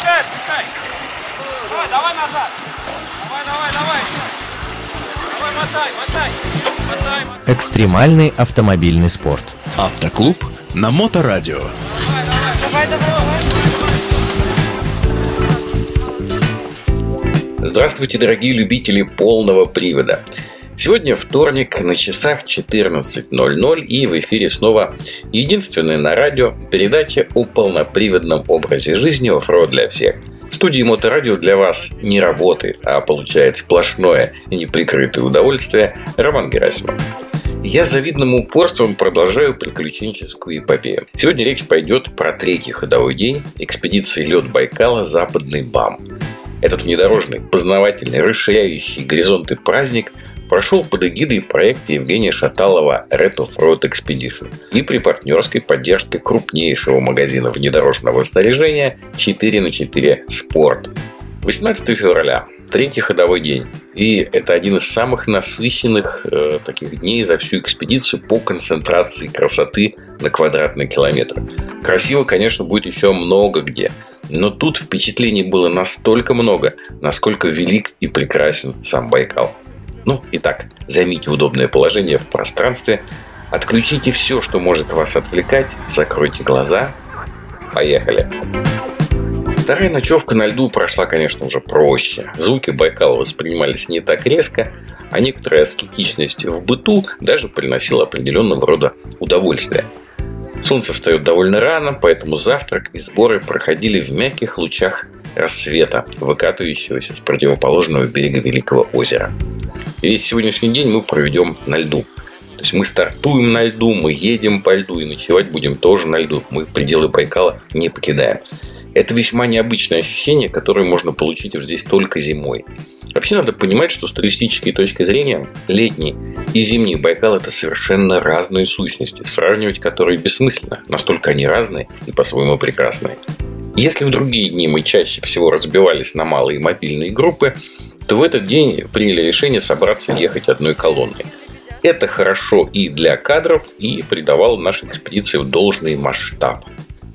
отпускай, отпускай. Давай, давай назад. Давай, давай, давай. Давай, мотай, мотай. Мотай, мотай. Экстремальный автомобильный спорт. Автоклуб на Моторадио. Давай, давай, давай. Здравствуйте, дорогие любители полного привода. Сегодня вторник, на часах 14.00 и в эфире снова единственная на радио передача о полноприводном образе жизни оффроуд для всех. В студии Моторадио для вас не работает, а получает сплошное и неприкрытое удовольствие Роман Герасимов. Я завидным упорством продолжаю приключенческую эпопею. Сегодня речь пойдет про третий ходовой день экспедиции лед Байкала «Западный БАМ». Этот внедорожный, познавательный, расширяющий горизонты праздник прошел под эгидой проекта Евгения Шаталова Red Off-Road Expedition и при партнерской поддержке крупнейшего магазина внедорожного снаряжения 4 на 4 Sport. 18 февраля, третий ходовой день. И это один из самых насыщенных э, таких дней за всю экспедицию по концентрации красоты на квадратный километр. Красиво, конечно, будет еще много где. Но тут впечатлений было настолько много, насколько велик и прекрасен сам Байкал. Ну, итак, займите удобное положение в пространстве, отключите все, что может вас отвлекать, закройте глаза. Поехали! Вторая ночевка на льду прошла, конечно, уже проще. Звуки Байкала воспринимались не так резко, а некоторая аскетичность в быту даже приносила определенного рода удовольствие. Солнце встает довольно рано, поэтому завтрак и сборы проходили в мягких лучах рассвета, выкатывающегося с противоположного берега Великого озера. И сегодняшний день мы проведем на льду. То есть мы стартуем на льду, мы едем по льду и ночевать будем тоже на льду. Мы пределы Байкала не покидаем. Это весьма необычное ощущение, которое можно получить здесь только зимой. Вообще надо понимать, что с туристической точки зрения летний и зимний Байкал это совершенно разные сущности, сравнивать которые бессмысленно, настолько они разные и по-своему прекрасные. Если в другие дни мы чаще всего разбивались на малые мобильные группы, то в этот день приняли решение собраться ехать одной колонной. Это хорошо и для кадров, и придавало нашей экспедиции должный масштаб.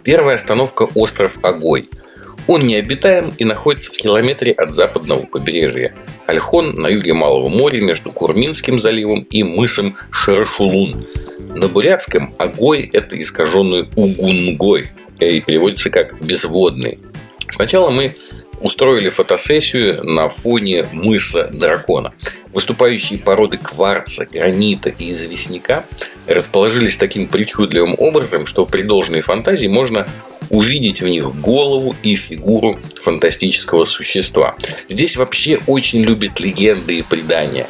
Первая остановка – остров Агой. Он необитаем и находится в километре от западного побережья. Альхон на юге Малого моря между Курминским заливом и мысом Шарашулун. На бурятском Агой – это искаженный Угунгой и переводится как «безводный». Сначала мы устроили фотосессию на фоне мыса Дракона. Выступающие породы кварца, гранита и известняка расположились таким причудливым образом, что при должной фантазии можно увидеть в них голову и фигуру фантастического существа. Здесь вообще очень любят легенды и предания.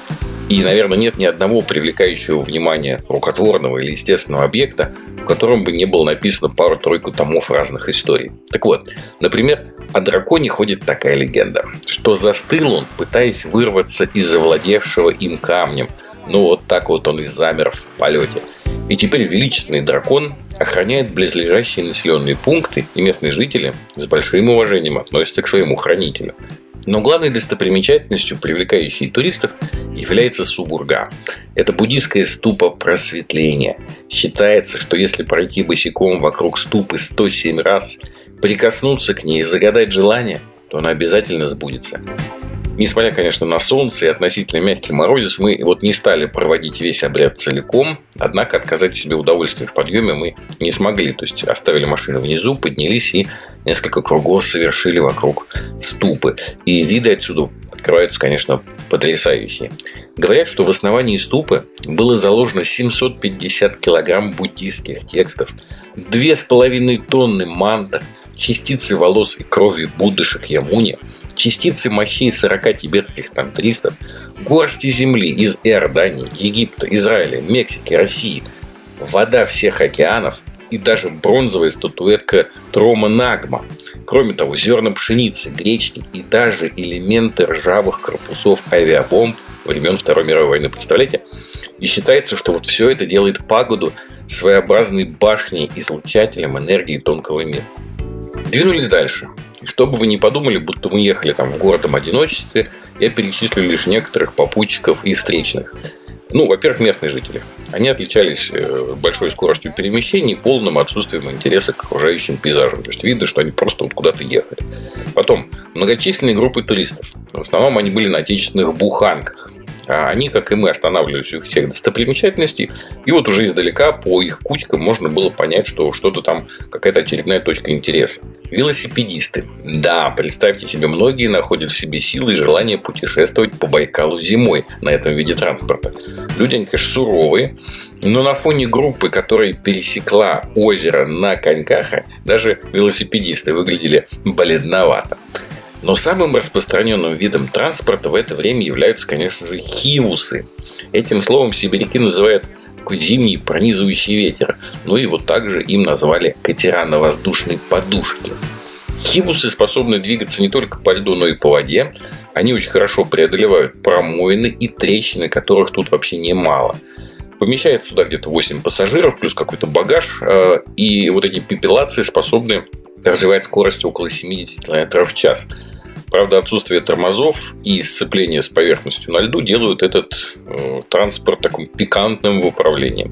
И, наверное, нет ни одного привлекающего внимание рукотворного или естественного объекта, в котором бы не было написано пару-тройку томов разных историй. Так вот, например, о драконе ходит такая легенда, что застыл он, пытаясь вырваться из завладевшего им камнем. Ну вот так вот он и замер в полете. И теперь величественный дракон охраняет близлежащие населенные пункты, и местные жители с большим уважением относятся к своему хранителю. Но главной достопримечательностью, привлекающей туристов, является Субурга. Это буддийская ступа просветления. Считается, что если пройти босиком вокруг ступы 107 раз, прикоснуться к ней и загадать желание, то она обязательно сбудется. Несмотря, конечно, на солнце и относительно мягкий морозец, мы вот не стали проводить весь обряд целиком, однако отказать себе удовольствие в подъеме мы не смогли. То есть оставили машину внизу, поднялись и несколько кругов совершили вокруг ступы. И виды отсюда открываются, конечно, потрясающие. Говорят, что в основании ступы было заложено 750 килограмм буддийских текстов, 2,5 тонны мантр, частицы волос и крови Будды Шакьямуни – частицы мощей 40 тибетских тантристов, горсти земли из Иордании, Египта, Израиля, Мексики, России, вода всех океанов и даже бронзовая статуэтка Трома Нагма. Кроме того, зерна пшеницы, гречки и даже элементы ржавых корпусов авиабомб времен Второй мировой войны. Представляете? И считается, что вот все это делает пагоду своеобразной башней излучателем энергии тонкого мира. Двинулись дальше. Чтобы вы не подумали, будто мы ехали там в городом одиночестве, я перечислю лишь некоторых попутчиков и встречных. Ну, во-первых, местные жители. Они отличались э, большой скоростью перемещений и полным отсутствием интереса к окружающим пейзажам. То есть видно, что они просто вот куда-то ехали. Потом, многочисленные группы туристов. В основном они были на отечественных буханках. А они, как и мы, останавливались у всех достопримечательностей. И вот уже издалека по их кучкам можно было понять, что что-то там, какая-то очередная точка интереса. Велосипедисты. Да, представьте себе, многие находят в себе силы и желание путешествовать по Байкалу зимой на этом виде транспорта. Люди, они, конечно, суровые, но на фоне группы, которая пересекла озеро на коньках, даже велосипедисты выглядели бледновато. Но самым распространенным видом транспорта в это время являются, конечно же, хивусы. Этим словом сибиряки называют такой зимний пронизывающий ветер. Ну и вот также им назвали катера на воздушной подушке. Хивусы способны двигаться не только по льду, но и по воде. Они очень хорошо преодолевают промоины и трещины, которых тут вообще немало. Помещается туда где-то 8 пассажиров, плюс какой-то багаж. Э, и вот эти пепелации способны развивать скорость около 70 км в час. Правда, отсутствие тормозов и сцепление с поверхностью на льду делают этот э, транспорт таким пикантным в управлении.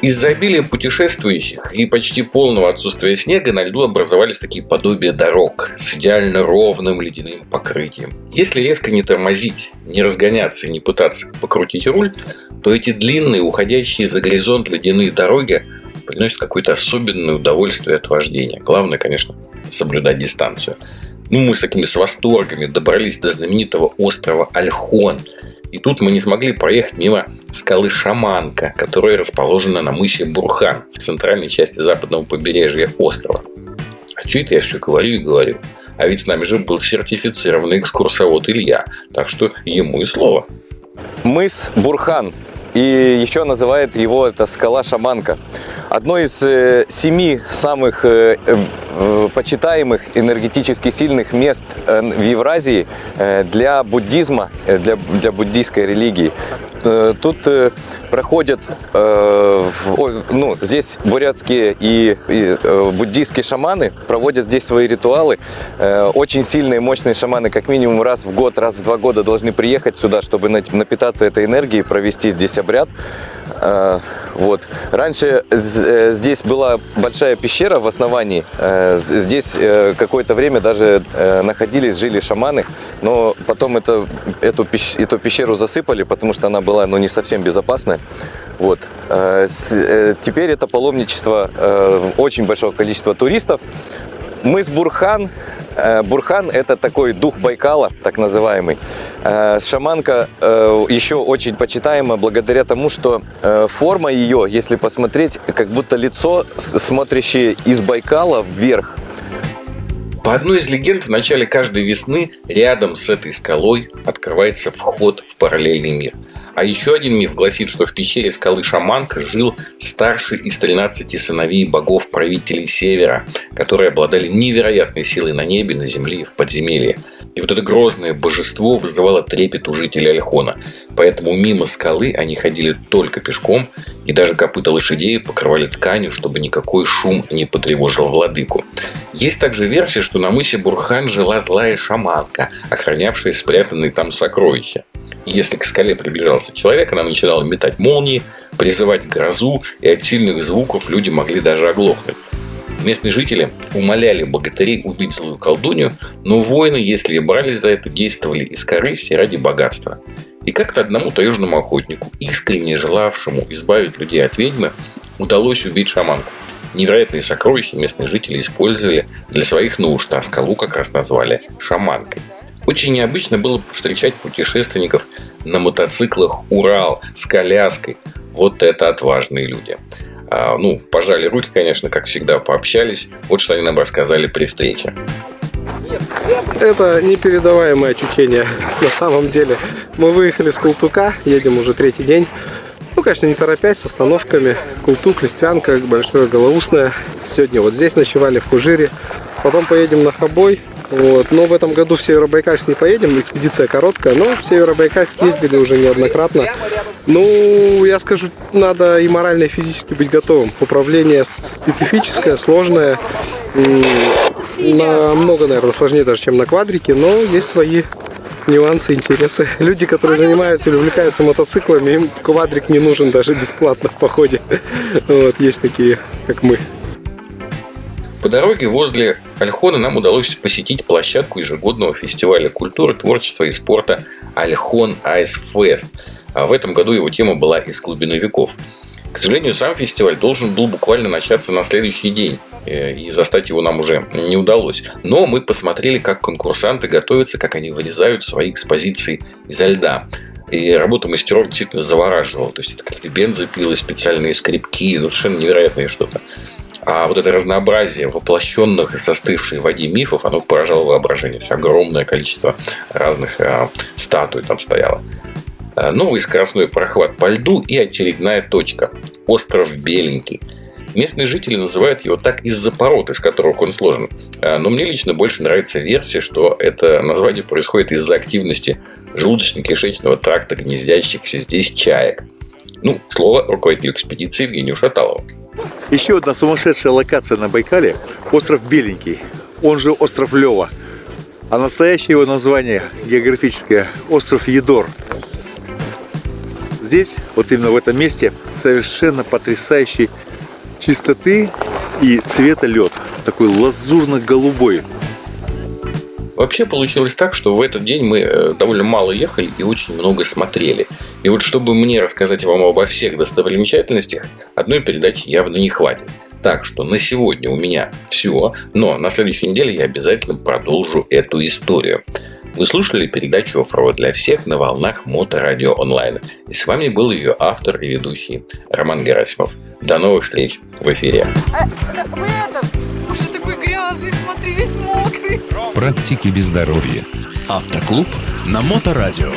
Из-за обилия путешествующих и почти полного отсутствия снега на льду образовались такие подобия дорог с идеально ровным ледяным покрытием. Если резко не тормозить, не разгоняться и не пытаться покрутить руль, то эти длинные, уходящие за горизонт ледяные дороги приносят какое-то особенное удовольствие от вождения. Главное, конечно, соблюдать дистанцию. Ну, мы с такими с восторгами добрались до знаменитого острова Альхон. И тут мы не смогли проехать мимо скалы Шаманка, которая расположена на мысе Бурхан в центральной части западного побережья острова. А что это я все говорю и говорю? А ведь с нами же был сертифицированный экскурсовод Илья, так что ему и слово. Мыс Бурхан и еще называет его это скала Шаманка. Одно из э, семи самых э, э, почитаемых энергетически сильных мест в Евразии для буддизма, для, для буддийской религии. Э, тут э, проходят, э, ну, здесь бурятские и, и буддийские шаманы проводят здесь свои ритуалы. Очень сильные, мощные шаманы, как минимум раз в год, раз в два года должны приехать сюда, чтобы напитаться этой энергией, провести здесь обряд. Вот. Раньше здесь была большая пещера в основании. Здесь какое-то время даже находились, жили шаманы, но потом это, эту, эту пещеру засыпали, потому что она была ну, не совсем безопасная. Вот. Э, э, теперь это паломничество э, очень большого количества туристов. Мы с Бурхан Бурхан – это такой дух Байкала, так называемый. Шаманка еще очень почитаема благодаря тому, что форма ее, если посмотреть, как будто лицо, смотрящее из Байкала вверх. По одной из легенд, в начале каждой весны рядом с этой скалой открывается вход в параллельный мир – а еще один миф гласит, что в пещере скалы Шаманка жил старший из 13 сыновей богов-правителей Севера, которые обладали невероятной силой на небе, на земле и в подземелье. И вот это грозное божество вызывало трепет у жителей Альхона. Поэтому мимо скалы они ходили только пешком, и даже копыта лошадей покрывали тканью, чтобы никакой шум не потревожил владыку. Есть также версия, что на мысе Бурхан жила злая шаманка, охранявшая спрятанные там сокровища. Если к скале приближался человек, она начинала метать молнии, призывать грозу, и от сильных звуков люди могли даже оглохнуть. Местные жители умоляли богатырей убить злую колдунью, но воины, если и брались за это, действовали из корысти ради богатства. И как-то одному таежному охотнику, искренне желавшему избавить людей от ведьмы, удалось убить шаманку. Невероятные сокровища местные жители использовали для своих нужд, а скалу как раз назвали шаманкой. Очень необычно было встречать путешественников на мотоциклах «Урал» с коляской. Вот это отважные люди. А, ну, пожали руки, конечно, как всегда, пообщались. Вот что они нам рассказали при встрече. Это непередаваемое ощущение на самом деле. Мы выехали с Култука, едем уже третий день. Ну, конечно, не торопясь, с остановками. Култук, Листвянка, Большое Голоусное. Сегодня вот здесь ночевали, в Кужире. Потом поедем на Хабой, вот. Но в этом году в Северобайкальск не поедем, экспедиция короткая, но в Северобайкальск ездили уже неоднократно. Ну, я скажу, надо и морально, и физически быть готовым. Управление специфическое, сложное, намного, наверное, сложнее даже, чем на квадрике, но есть свои нюансы, интересы. Люди, которые занимаются или увлекаются мотоциклами, им квадрик не нужен даже бесплатно в походе. Вот, есть такие, как мы. По дороге возле Альхона нам удалось посетить площадку ежегодного фестиваля культуры, творчества и спорта Альхон Айс Фест. А в этом году его тема была «Из глубины веков». К сожалению, сам фестиваль должен был буквально начаться на следующий день, э, и застать его нам уже не удалось. Но мы посмотрели, как конкурсанты готовятся, как они вырезают свои экспозиции изо льда. И работа мастеров действительно завораживала. То есть это какие-то бензопилы, специальные скрипки, ну, совершенно невероятное что-то. А вот это разнообразие воплощенных и застывшей в воде мифов, оно поражало воображение. Все огромное количество разных э, статуй там стояло. Э, новый скоростной прохват по льду и очередная точка – остров Беленький. Местные жители называют его так из-за пород, из которых он сложен. Э, но мне лично больше нравится версия, что это название происходит из-за активности желудочно-кишечного тракта гнездящихся здесь чаек. Ну, слово руководителю экспедиции Евгению Шаталову. Еще одна сумасшедшая локация на Байкале – остров Беленький, он же остров Лева. А настоящее его название географическое – остров Едор. Здесь, вот именно в этом месте, совершенно потрясающий чистоты и цвета лед. Такой лазурно-голубой. Вообще получилось так, что в этот день мы э, довольно мало ехали и очень много смотрели. И вот чтобы мне рассказать вам обо всех достопримечательностях, одной передачи явно не хватит. Так что на сегодня у меня все, но на следующей неделе я обязательно продолжу эту историю. Вы слушали передачу «Оффроуд для всех» на волнах Моторадио онлайн. И с вами был ее автор и ведущий Роман Герасимов. До новых встреч в эфире. А, вы это, грязный, смотри, весь мокрый. Практики без здоровья. Автоклуб на Моторадио.